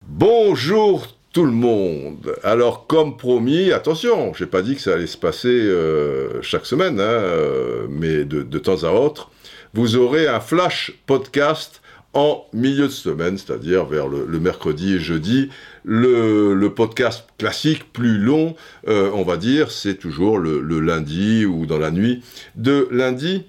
Bonjour tout le monde. Alors comme promis, attention, j'ai pas dit que ça allait se passer euh, chaque semaine, hein, euh, mais de, temps à autre, vous aurez un flash podcast en milieu de semaine, c'est-à-dire vers le, mercredi et jeudi. Le, podcast classique, plus long, euh, on va dire, c'est toujours le lundi ou dans la nuit de lundi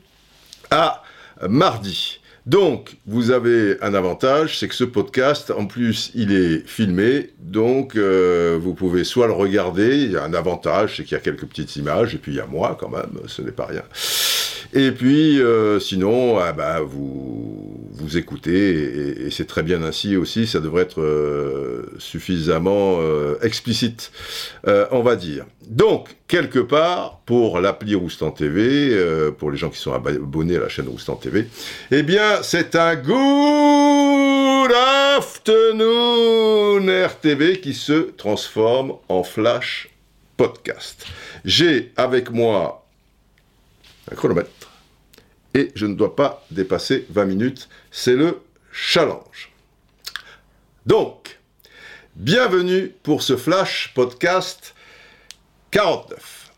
à mardi. Donc, vous avez un avantage, c'est que ce podcast, en plus, il est filmé, donc euh, vous pouvez soit le regarder, il y a un avantage, c'est qu'il y a quelques petites images, et puis il y a moi quand même, ce n'est pas rien. Et puis, euh, sinon, ah bah, vous, vous écoutez, et, c'est très bien ainsi aussi, ça devrait être euh, suffisamment euh, explicite, on va dire. Donc, quelque part, pour l'appli Roustan TV, pour les gens qui sont abonnés à la chaîne Roustan TV, eh bien, c'est un good afternoon RTV qui se transforme en flash podcast. J'ai avec moi un chronomètre et je ne dois pas dépasser 20 minutes. C'est le challenge. Donc, bienvenue pour ce flash podcast 49.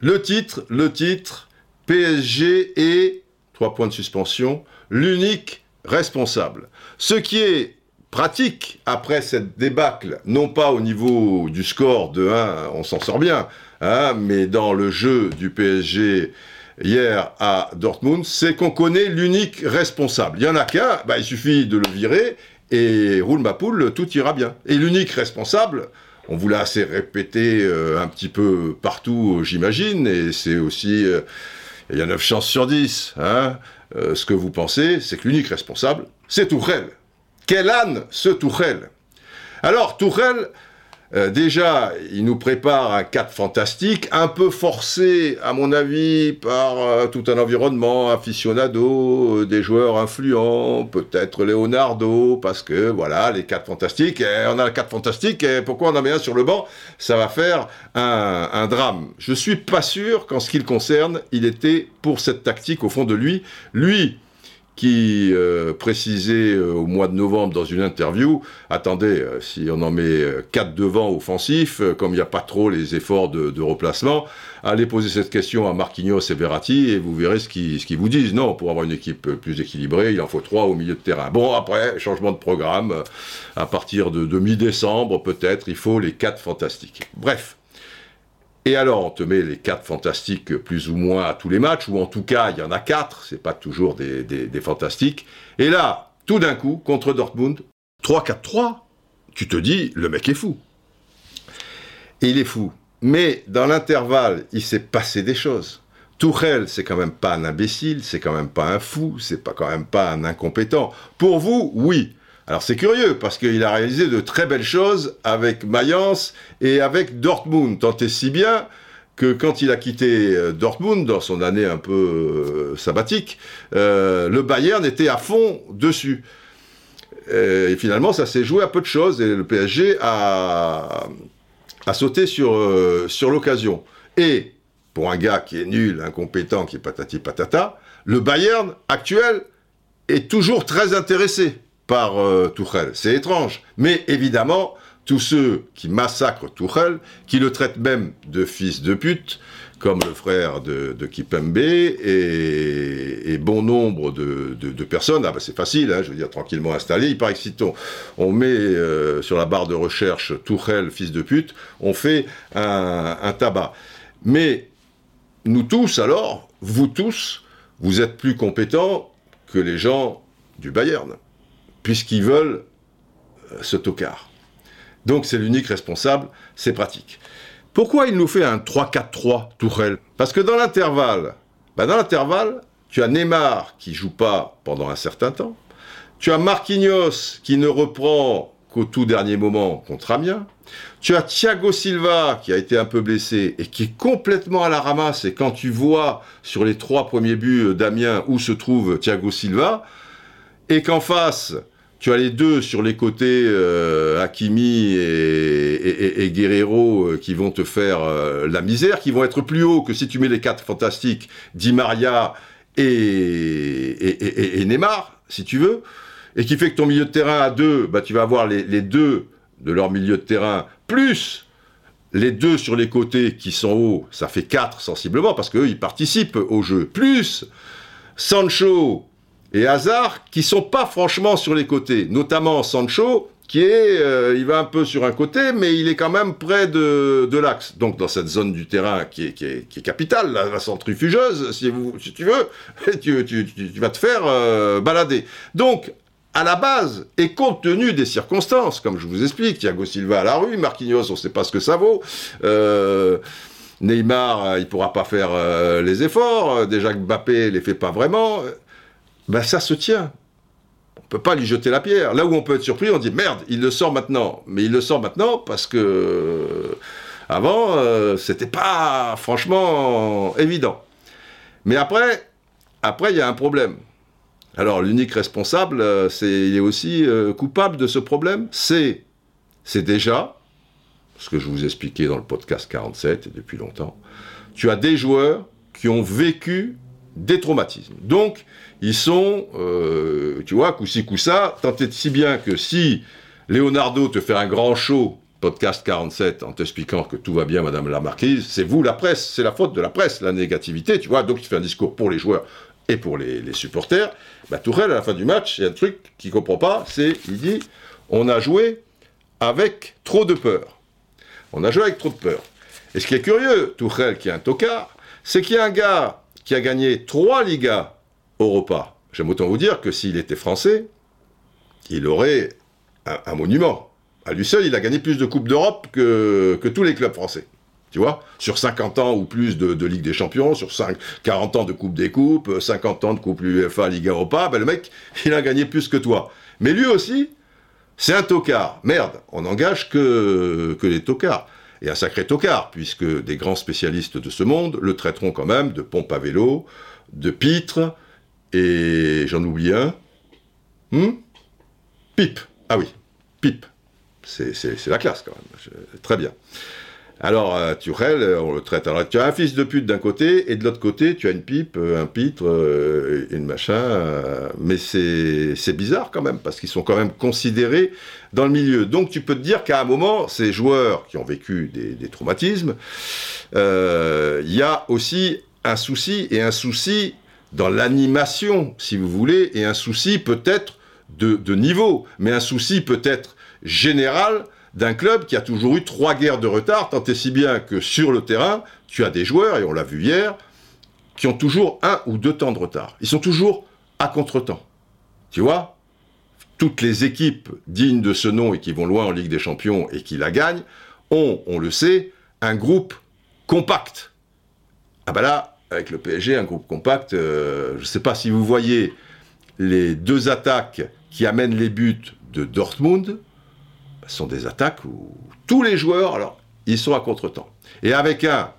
Le titre, le titre, PSG et, trois points de suspension, l'unique responsable. Ce qui est pratique après cette débâcle, non pas au niveau du score de 1, on s'en sort bien, hein, mais dans le jeu du PSG hier à Dortmund, c'est qu'on connaît l'unique responsable. Il y en a qu'un, bah, il suffit de le virer et roule ma poule, tout ira bien. Et l'unique responsable, on vous l'a assez répété euh, un petit peu partout, j'imagine, et c'est aussi, euh, il y a 9 chances sur 10, hein, euh, ce que vous pensez, c'est que l'unique responsable, c'est Tourelle. Quel âne ce Tourelle Alors Tourelle, euh, déjà, il nous prépare un 4 fantastique, un peu forcé, à mon avis, par euh, tout un environnement aficionado, euh, des joueurs influents, peut-être Leonardo, parce que voilà, les 4 fantastiques, et on a le 4 fantastique, et pourquoi on en met un sur le banc? Ça va faire un, un drame. Je suis pas sûr qu'en ce qui le concerne, il était pour cette tactique au fond de lui. Lui, qui euh, précisait euh, au mois de novembre dans une interview, attendez, euh, si on en met quatre devant offensifs, comme il n'y a pas trop les efforts de, replacement, allez poser cette question à Marquinhos et Verratti et vous verrez ce qu'ils vous disent. Non, pour avoir une équipe plus équilibrée, il en faut trois au milieu de terrain. Bon, après, changement de programme, à partir de, de mi-décembre peut-être, il faut les quatre fantastiques. Bref, et alors, on te met les quatre fantastiques plus ou moins à tous les matchs, ou en tout cas, il y en a quatre, c'est pas toujours des, des, fantastiques. Et là, tout d'un coup, contre Dortmund, 3-4-3, tu te dis, le mec est fou. Il est fou. Mais dans l'intervalle, il s'est passé des choses. Tourelle, c'est quand même pas un imbécile, c'est quand même pas un fou, c'est pas quand même pas un incompétent. Pour vous, oui. Alors c'est curieux parce qu'il a réalisé de très belles choses avec Mayence et avec Dortmund, tant et si bien que quand il a quitté euh, Dortmund dans son année un peu euh, sabbatique, euh, le Bayern était à fond dessus. Et finalement, ça s'est joué à peu de choses et le PSG a, sauté sur, sur l'occasion. Et pour un gars qui est nul, incompétent, qui est patati patata, le Bayern actuel est toujours très intéressé par euh, Tuchel. C'est étrange. Mais évidemment, tous ceux qui massacrent Tuchel, qui le traitent même de fils de pute, comme le frère de, de Kipembe et, et bon nombre de, de- de personnes, ah bah c'est facile, hein, je veux dire, tranquillement installé. Il paraît que si on, met euh, sur la barre de recherche Tuchel, fils de pute, on fait un, un tabac. Mais nous tous, alors, vous tous, vous êtes plus compétents que les gens du Bayern, puisqu'ils veulent euh, ce tocard. Donc c'est l'unique responsable, c'est pratique. Pourquoi il nous fait un 3-4-3 Tourelle? Parce que dans l'intervalle, bah dans l'intervalle, tu as Neymar qui joue pas pendant un certain temps, tu as Marquinhos qui ne reprend qu'au tout dernier moment contre Amiens, tu as Thiago Silva qui a été un peu blessé et qui est complètement à la ramasse. Et quand tu vois sur les trois premiers buts d'Amiens où se trouve Thiago Silva, et qu'en face, tu as les deux sur les côtés, euh, Hakimi et, Guerrero, euh, qui vont te faire euh, la misère, qui vont être plus hauts que si tu mets les quatre fantastiques, Di Maria et, et, Neymar, si tu veux, et qui fait que ton milieu de terrain à deux, bah, tu vas avoir les, les deux de leur milieu de terrain, plus les deux sur les côtés qui sont hauts, ça fait quatre sensiblement, parce qu'eux, ils participent au jeu. Plus Sancho et Hazard, qui sont pas franchement sur les côtés. Notamment Sancho, qui est, euh, il va un peu sur un côté, mais il est quand même près de, l'axe. Donc dans cette zone du terrain qui est, qui capitale, la, centrifugeuse, si, vous, si tu veux, tu, tu, vas te faire euh, balader. Donc à la base, et compte tenu des circonstances, comme je vous explique, Thiago Silva à la rue, Marquinhos, on ne sait pas ce que ça vaut, euh, Neymar, il pourra pas faire les efforts, déjà Mbappé les fait pas vraiment, ben ça se tient peut pas lui jeter la pierre. Là où on peut être surpris, on dit merde, il le sort maintenant. Mais il le sort maintenant parce que euh, avant, euh, c'était pas franchement évident. Mais après, après il y a un problème. Alors l'unique responsable, euh, c'est il est aussi coupable de ce problème. C'est c'est déjà ce que je vous expliquais dans le podcast 47 et depuis longtemps. Tu as des joueurs qui ont vécu des traumatismes. Donc, ils sont, euh, tu vois, coup-ci, coup-ça, tant et si bien que si Leonardo te fait un grand show, podcast 47, en t'expliquant que tout va bien, Madame la Marquise, c'est vous, la presse, c'est la faute de la presse, la négativité, tu vois, donc il fait un discours pour les joueurs et pour les, supporters, bah, Tourelle, à la fin du match, il y a un truc qu'il ne comprend pas, c'est, il dit, on a joué avec trop de peur. On a joué avec trop de peur. Et ce qui est curieux, Tourelle, qui est un tocard, c'est qu'il y a un gars qui a gagné trois Ligas Europa. J'aime autant vous dire que s'il était français, il aurait un, monument. À lui seul, il a gagné plus de Coupes d'Europe que, que tous les clubs français. Tu vois? Sur 50 ans ou plus de, Ligue des Champions, sur 5, 40 ans de Coupe des Coupes, 50 ans de Coupe UEFA, Ligue Europa, ben le mec, il a gagné plus que toi. Mais lui aussi, c'est un tocard. Merde, on n'engage que, que les tocards et un sacré tocard, puisque des grands spécialistes de ce monde le traiteront quand même de pompe à vélo, de pitre, et j'en oublie un. Hmm? Pipe. Ah oui, pipe. C'est la classe quand même. très bien. Alors, euh, euh, on le traite. Alors, tu as un fils de pute d'un côté, et de l'autre côté, tu as une pipe, euh, un pitre, une machin. mais c'est bizarre quand même, parce qu'ils sont quand même considérés dans le milieu. Donc, tu peux te dire qu'à un moment, ces joueurs qui ont vécu des, traumatismes, il y a aussi un souci, et un souci dans l'animation, si vous voulez, et un souci peut-être de, niveau, mais un souci peut-être général d'un club qui a toujours eu trois guerres de retard, tant et si bien que sur le terrain, tu as des joueurs, et on l'a vu hier, qui ont toujours un ou deux temps de retard. Ils sont toujours à contre-temps. Tu vois? Toutes les équipes dignes de ce nom et qui vont loin en Ligue des Champions et qui la gagnent ont, on le sait, un groupe compact. Ah ben là, avec le PSG, un groupe compact, euh, je ne sais pas si vous voyez les deux attaques qui amènent les buts de Dortmund, sont des attaques où tous les joueurs, alors, ils sont à contre-temps. Et avec un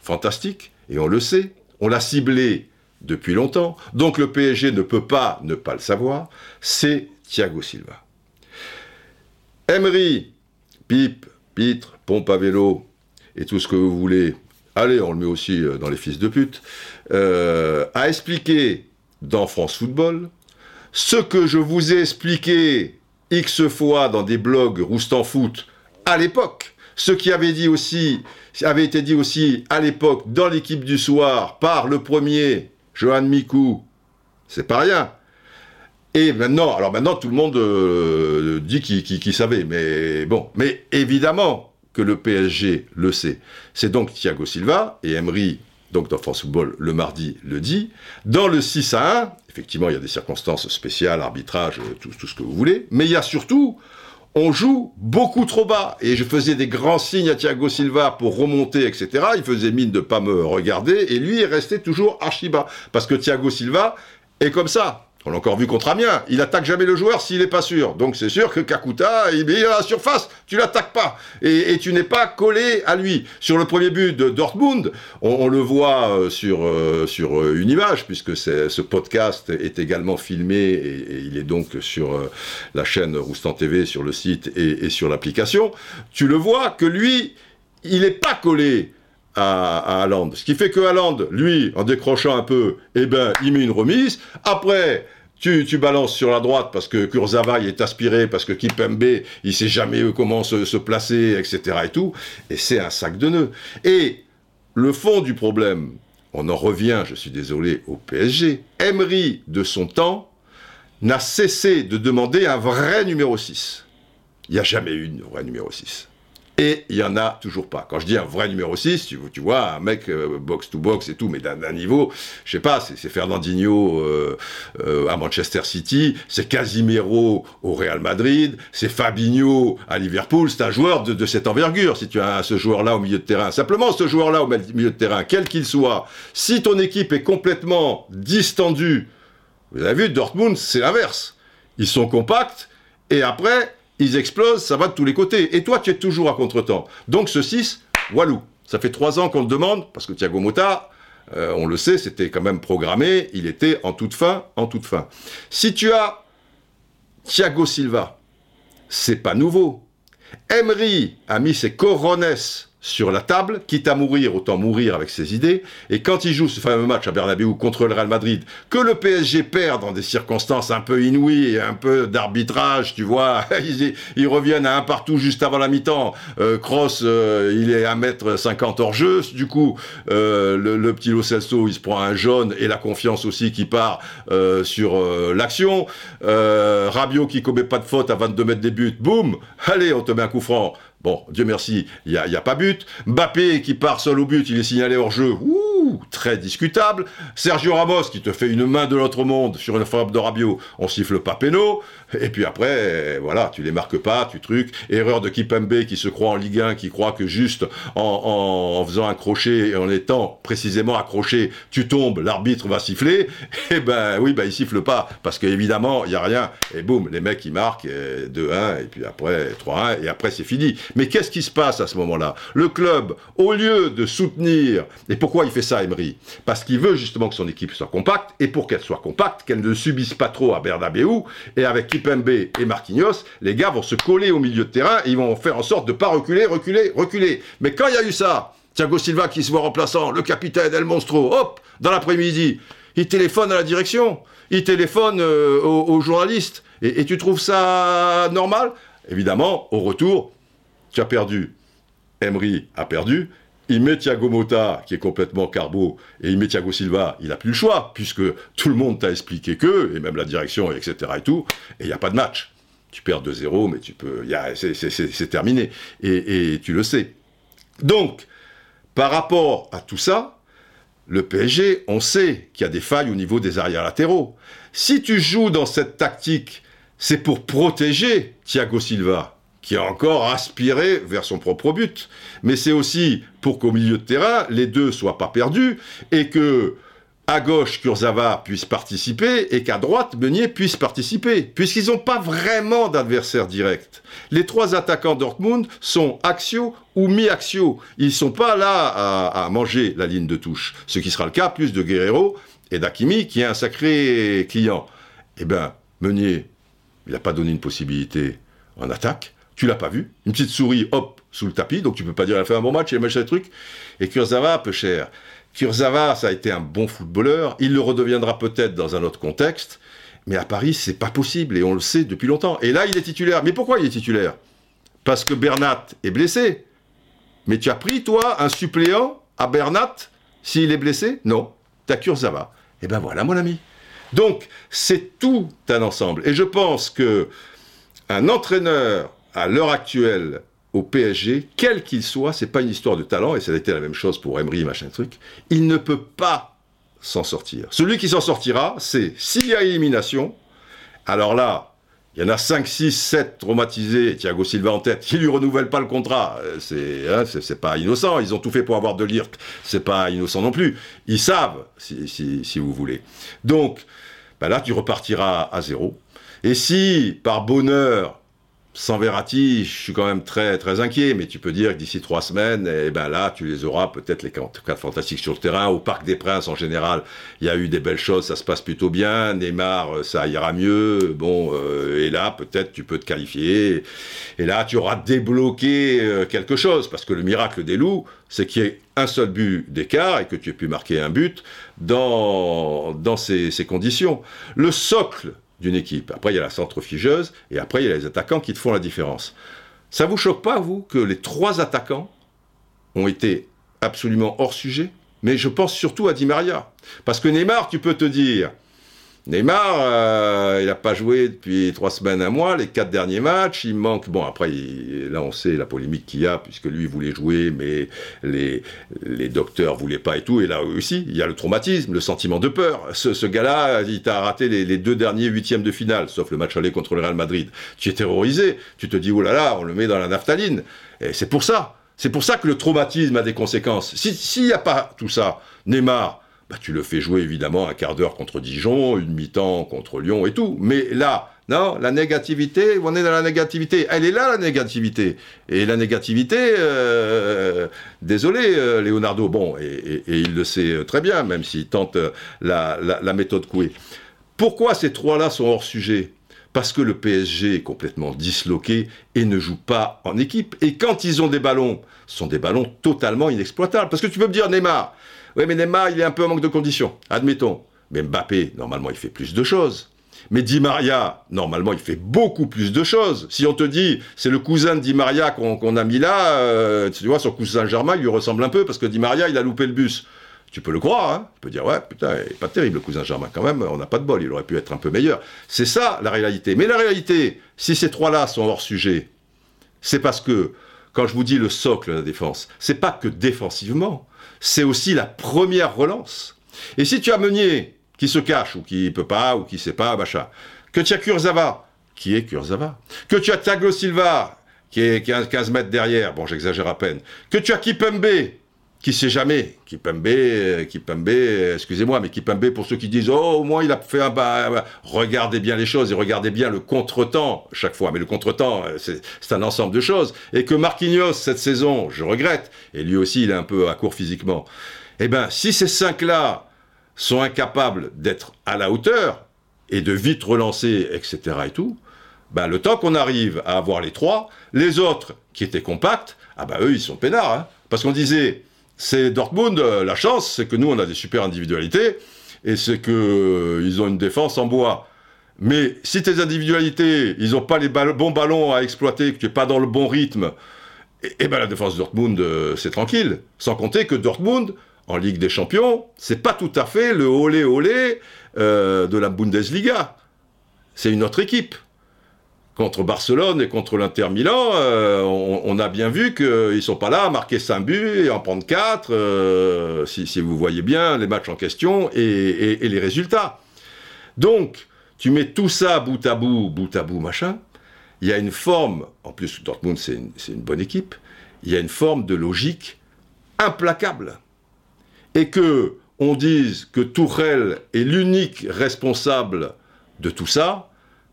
fantastique, et on le sait, on l'a ciblé depuis longtemps, donc le PSG ne peut pas ne pas le savoir, c'est Thiago Silva. Emery, pipe, pitre, pompe à vélo, et tout ce que vous voulez, allez, on le met aussi euh, dans les fils de pute, euh, a expliqué dans France Football ce que je vous ai expliqué X fois dans des blogs Roustan Foot à l'époque. Ce qui avait, été dit aussi à l'époque dans l'équipe du soir par le premier, Johan Mikou, c'est pas rien. Et maintenant, alors maintenant tout le monde euh, dit qu'il savait, mais bon, mais évidemment que le PSG le sait. C'est donc Thiago Silva et Emery donc dans France Football le mardi le dit. Dans le 6 à 1, effectivement, il y a des circonstances spéciales, arbitrage, tout, ce que vous voulez, mais il y a surtout, on joue beaucoup trop bas. Et je faisais des grands signes à Thiago Silva pour remonter, etc. Il faisait mine de pas me regarder, et lui est resté toujours archi bas. Parce que Thiago Silva est comme ça. On l'a encore vu contre Amiens. Il attaque jamais le joueur s'il n'est pas sûr. Donc c'est sûr que Kakuta, il est à la surface. Tu l'attaques pas. Et, tu n'es pas collé à lui. Sur le premier but de Dortmund, on, le voit euh, sur, euh, euh, une image, puisque ce podcast est également filmé et, il est donc sur la chaîne Roustan TV, sur le site et, et sur l'application. Tu le vois que lui, il n'est pas collé à, à Ce qui fait que Haaland, lui, en décrochant un peu, eh ben, il met une remise. Après, tu, tu, balances sur la droite parce que Kurzawa est aspiré, parce que Kipembe, il sait jamais comment se, se placer, etc. et tout. Et c'est un sac de nœuds. Et le fond du problème, on en revient, je suis désolé, au PSG. Emery, de son temps, n'a cessé de demander un vrai numéro 6. Il n'y a jamais eu de vrai numéro 6. Et il n'y en a toujours pas. Quand je dis un vrai numéro 6, tu, tu vois, un mec euh, box to box et tout, mais d'un niveau, je sais pas, c'est Fernandinho euh, euh, à Manchester City, c'est Casimiro au Real Madrid, c'est Fabinho à Liverpool, c'est un joueur de, de, cette envergure, si tu as ce joueur-là au milieu de terrain. Simplement, ce joueur-là au milieu de terrain, quel qu'il soit, si ton équipe est complètement distendue, vous avez vu, Dortmund, c'est l'inverse. Ils sont compacts, et après, ils explosent, ça va de tous les côtés. Et toi, tu es toujours à contre-temps. Donc ce 6, walou. Ça fait trois ans qu'on le demande, parce que Thiago Motta, euh, on le sait, c'était quand même programmé, il était en toute fin, en toute fin. Si tu as Thiago Silva, c'est pas nouveau. Emery a mis ses corones sur la table, quitte à mourir, autant mourir avec ses idées. Et quand il joue ce fameux match à Bernabeu contre le Real Madrid, que le PSG perd dans des circonstances un peu inouïes, un peu d'arbitrage, tu vois, ils, reviennent à un partout juste avant la mi-temps. Euh, Cross, euh, il est à mètre 50 hors jeu, du coup, euh, le, petit Lo Celso, il se prend un jaune et la confiance aussi qui part euh, sur euh, l'action. Rabiot qui commet pas de faute à 22 mètres des buts, boum, allez, on te met un coup franc. Bon, Dieu merci, il n'y a, pas but. Mbappé qui part seul au but, il est signalé hors jeu. Ouh, très discutable. Sergio Ramos qui te fait une main de l'autre monde sur une frappe de Rabiot, on siffle pas péno. Et puis après, voilà, tu les marques pas, tu trucs. Erreur de Kipembe qui se croit en Ligue 1, qui croit que juste en, faisant un crochet et en étant précisément accroché, tu tombes, l'arbitre va siffler. Eh ben oui, ben il siffle pas parce qu'évidemment, il y a rien. Et boum, les mecs ils marquent 2-1 et puis après 3-1 et après c'est fini. Mais qu'est-ce qui se passe à ce moment-là? Le club, au lieu de soutenir, et pourquoi il fait ça, Emery Parce qu'il veut justement que son équipe soit compacte et pour qu'elle soit compacte, qu'elle ne subisse pas trop à Bernabeu et avec qui Pembe et Marquinhos, les gars vont se coller au milieu de terrain ils vont faire en sorte de pas reculer, reculer, reculer. Mais quand il y a eu ça, Thiago Silva qui se voit remplaçant, le capitaine El Monstro, hop, dans l'après-midi, il téléphone à la direction, il téléphone euh, aux, journalistes. Et tu trouves ça normal? Évidemment, au retour, tu as perdu. Emery a perdu, il met Thiago Motta, qui est complètement carbo, et il met Thiago Silva, il n'a plus le choix, puisque tout le monde t'a expliqué que, et même la direction, etc. et tout, et il n'y a pas de match. Tu perds 2-0, mais tu peux. C'est terminé. Et, et, tu le sais. Donc, par rapport à tout ça, le PSG, on sait qu'il y a des failles au niveau des arrières latéraux. Si tu joues dans cette tactique, c'est pour protéger Thiago Silva qui a encore aspiré vers son propre but. Mais c'est aussi pour qu'au milieu de terrain, les deux soient pas perdus et que à gauche, Kurzawa puisse participer et qu'à droite, Meunier puisse participer, puisqu'ils n'ont pas vraiment d'adversaire direct. Les trois attaquants Dortmund sont axiaux ou mi-axiaux. Ils sont pas là à, à, manger la ligne de touche. Ce qui sera le cas plus de Guerrero et d'Akimi, qui est un sacré client. Eh bien, Meunier, il n'a pas donné une possibilité en attaque. Tu l'as pas vu. Une petite souris, hop, sous le tapis, donc tu peux pas dire elle a fait un bon match, il a machin truc. Et Kurzawa, peu cher. Kurzawa, ça a été un bon footballeur. Il le redeviendra peut-être dans un autre contexte. Mais à Paris, c'est pas possible, et on le sait depuis longtemps. Et là, il est titulaire. Mais pourquoi il est titulaire? Parce que Bernat est blessé. Mais tu as pris, toi, un suppléant à Bernat s'il est blessé? Non. T'as Kurzawa. Et eh ben voilà, mon ami. Donc, c'est tout un ensemble. Et je pense que un entraîneur à l'heure actuelle au PSG, quel qu'il soit, c'est pas une histoire de talent, et ça a été la même chose pour Emery, machin truc, il ne peut pas s'en sortir. Celui qui s'en sortira, c'est s'il y a élimination, alors là, il y en a 5, 6, 7 traumatisés, Thiago Silva en tête, qui lui renouvellent pas le contrat. Euh, c'est hein, pas innocent, ils ont tout fait pour avoir de l'IRC, c'est pas innocent non plus. Ils savent, si, si, si vous voulez. Donc, ben là, tu repartiras à zéro. Et si, par bonheur, sans Verratti, je suis quand même très très inquiet, mais tu peux dire que d'ici trois semaines, et eh ben là, tu les auras peut-être les quatre fantastiques sur le terrain. Au Parc des Princes, en général, il y a eu des belles choses, ça se passe plutôt bien. Neymar, euh, ça ira mieux. Bon, euh, et là, peut-être tu peux te qualifier. Et là, tu auras débloqué euh, quelque chose, parce que le miracle des loups, c'est qu'il y ait un seul but d'écart et que tu aies pu marquer un but dans, dans ces, ces conditions. Le socle d'une équipe. Après, il y a la centrifugeuse, et après, il y a les attaquants qui te font la différence. Ça vous choque pas, vous, que les trois attaquants ont été absolument hors sujet? Mais je pense surtout à Di Maria. Parce que Neymar, tu peux te dire, Neymar, euh, il n'a pas joué depuis trois semaines, un mois, les quatre derniers matchs, il manque, bon après, là on sait la polémique qu'il y a, puisque lui voulait jouer, mais les, les docteurs voulaient pas et tout, et là aussi, il y a le traumatisme, le sentiment de peur. Ce, gars-là, il t'a raté les, deux derniers huitièmes de finale, sauf le match aller contre le Real Madrid. Tu es terrorisé, tu te dis, oh là là, on le met dans la naphtaline. Et c'est pour ça, c'est pour ça que le traumatisme a des conséquences. S'il n'y a pas tout ça, Neymar, bah, tu le fais jouer évidemment un quart d'heure contre Dijon, une mi-temps contre Lyon et tout. Mais là, non, la négativité, on est dans la négativité. Elle est là, la négativité. Et la négativité, euh, désolé, euh, Leonardo, bon, et, il le sait très bien, même s'il tente la, la méthode Coué. Pourquoi ces trois-là sont hors sujet? Parce que le PSG est complètement disloqué et ne joue pas en équipe. Et quand ils ont des ballons, ce sont des ballons totalement inexploitables. Parce que tu peux me dire, Neymar, oui, mais Neymar, il est un peu en manque de conditions. Admettons. Mais Mbappé, normalement, il fait plus de choses. Mais Di Maria, normalement, il fait beaucoup plus de choses. Si on te dit, c'est le cousin de Di Maria qu'on a mis là, euh, tu vois, son cousin Germain, il lui ressemble un peu parce que Di Maria, il a loupé le bus. Tu peux le croire, hein Tu peux dire, ouais, putain, il est pas terrible, le cousin Germain, quand même, on n'a pas de bol, il aurait pu être un peu meilleur. C'est ça, la réalité. Mais la réalité, si ces trois-là sont hors sujet, c'est parce que, quand je vous dis le socle de la défense, c'est pas que défensivement, c'est aussi la première relance. Et si tu as Meunier, qui se cache, ou qui peut pas, ou qui sait pas, machin, que tu as Kurzawa, qui est Kurzawa, que tu as Taglo Silva, qui est 15 mètres derrière, bon j'exagère à peine, que tu as Kipembe, qui sait jamais, Kipembe, Kipembe, excusez-moi, mais Kipembe, pour ceux qui disent, oh, au moins il a fait un bas, regardez bien les choses et regardez bien le contretemps chaque fois, mais le contretemps, c'est un ensemble de choses, et que Marquinhos, cette saison, je regrette, et lui aussi il est un peu à court physiquement, eh ben, si ces cinq-là sont incapables d'être à la hauteur, et de vite relancer, etc. et tout, ben, le temps qu'on arrive à avoir les trois, les autres qui étaient compacts, ah ben eux ils sont peinards, hein, parce qu'on disait, c'est Dortmund, euh, la chance, c'est que nous, on a des super individualités, et c'est qu'ils euh, ont une défense en bois. Mais si tes individualités, ils n'ont pas les bons ballons à exploiter, que tu n'es pas dans le bon rythme, et, eh, eh ben la défense de Dortmund, euh, c'est tranquille. Sans compter que Dortmund, en Ligue des Champions, c'est pas tout à fait le olé olé de la Bundesliga. C'est une autre équipe contre Barcelone et contre l'Inter Milan, euh, on, a bien vu qu'ils ne sont pas là à marquer 5 buts et en prendre 4, euh, si, vous voyez bien les matchs en question et, les résultats. Donc, tu mets tout ça bout à bout, bout à bout, machin, il y a une forme, en plus Dortmund c'est une, une, bonne équipe, il y a une forme de logique implacable. Et que on dise que Tourelle est l'unique responsable de tout ça,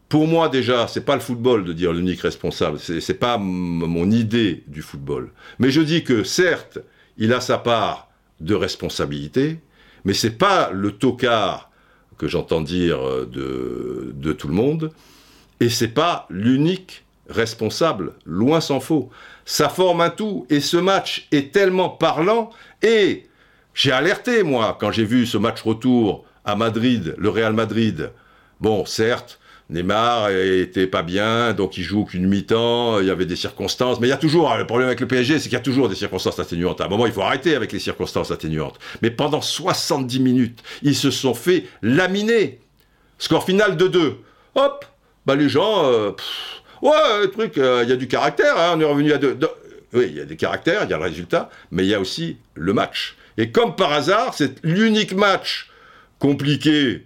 pour moi déjà, c'est pas le football de dire l'unique responsable, c'est pas mon idée du football. Mais je dis que certes, il a sa part de responsabilité, mais c'est pas le tocard que j'entends dire de, de tout le monde, et c'est pas l'unique responsable, loin s'en faut. Ça forme un tout, et ce match est tellement parlant, et j'ai alerté, moi, quand j'ai vu ce match retour à Madrid, le Real Madrid. Bon, certes, Neymar était pas bien, donc il joue qu'une mi-temps, il y avait des circonstances, mais il y a toujours, le problème avec le PSG, c'est qu'il y a toujours des circonstances atténuantes. À un moment, il faut arrêter avec les circonstances atténuantes. Mais pendant 70 minutes, ils se sont fait laminer. Score final de 2. Hop, bah les gens, euh, ouais, le truc, euh, il y a du caractère, hein, on est revenu à 2. Oui, il y a des caractères, il y a le résultat, mais il y a aussi le match. Et comme par hasard, c'est l'unique match compliqué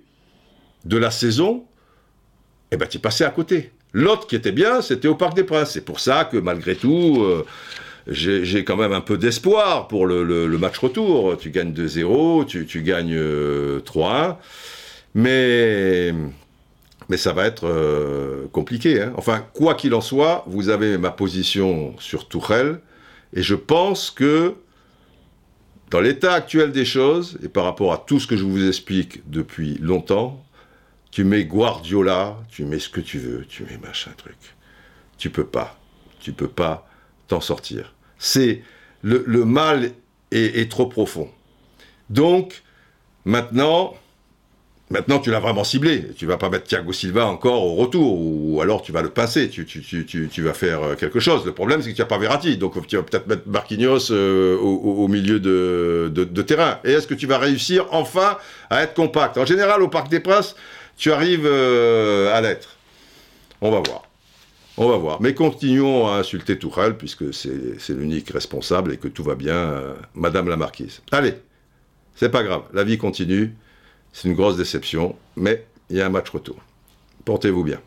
de la saison eh ben tu passé à côté. L'autre qui était bien, c'était au Parc des Princes. C'est pour ça que malgré tout, euh, j'ai quand même un peu d'espoir pour le, match retour. Tu gagnes 2-0, tu, gagnes 3-1. Euh, Mais mais ça va être euh, compliqué. Hein. Enfin, quoi qu'il en soit, vous avez ma position sur Tourelle, et je pense que dans l'état actuel des choses, et par rapport à tout ce que je vous explique depuis longtemps, tu mets Guardiola, tu mets ce que tu veux, tu mets machin truc. Tu peux pas. Tu peux pas t'en sortir. C'est le, mal est, trop profond. Donc, maintenant, Maintenant, tu l'as vraiment ciblé. Tu vas pas mettre Thiago Silva encore au retour, ou alors tu vas le passer, tu, tu, vas faire euh, quelque chose. Le problème, c'est que tu n'as pas Verratti, donc tu vas peut-être mettre Marquinhos euh, au, milieu de, terrain. Et est-ce que tu vas réussir enfin à être compact? En général, au Parc des Princes, tu arrives euh, à l'être. On va voir. On va voir. Mais continuons à insulter Tourelle, puisque c'est l'unique responsable et que tout va bien, Madame la Marquise. Allez, c'est pas grave, la vie continue. C'est une grosse déception, mais il y a un match retour. Portez-vous bien.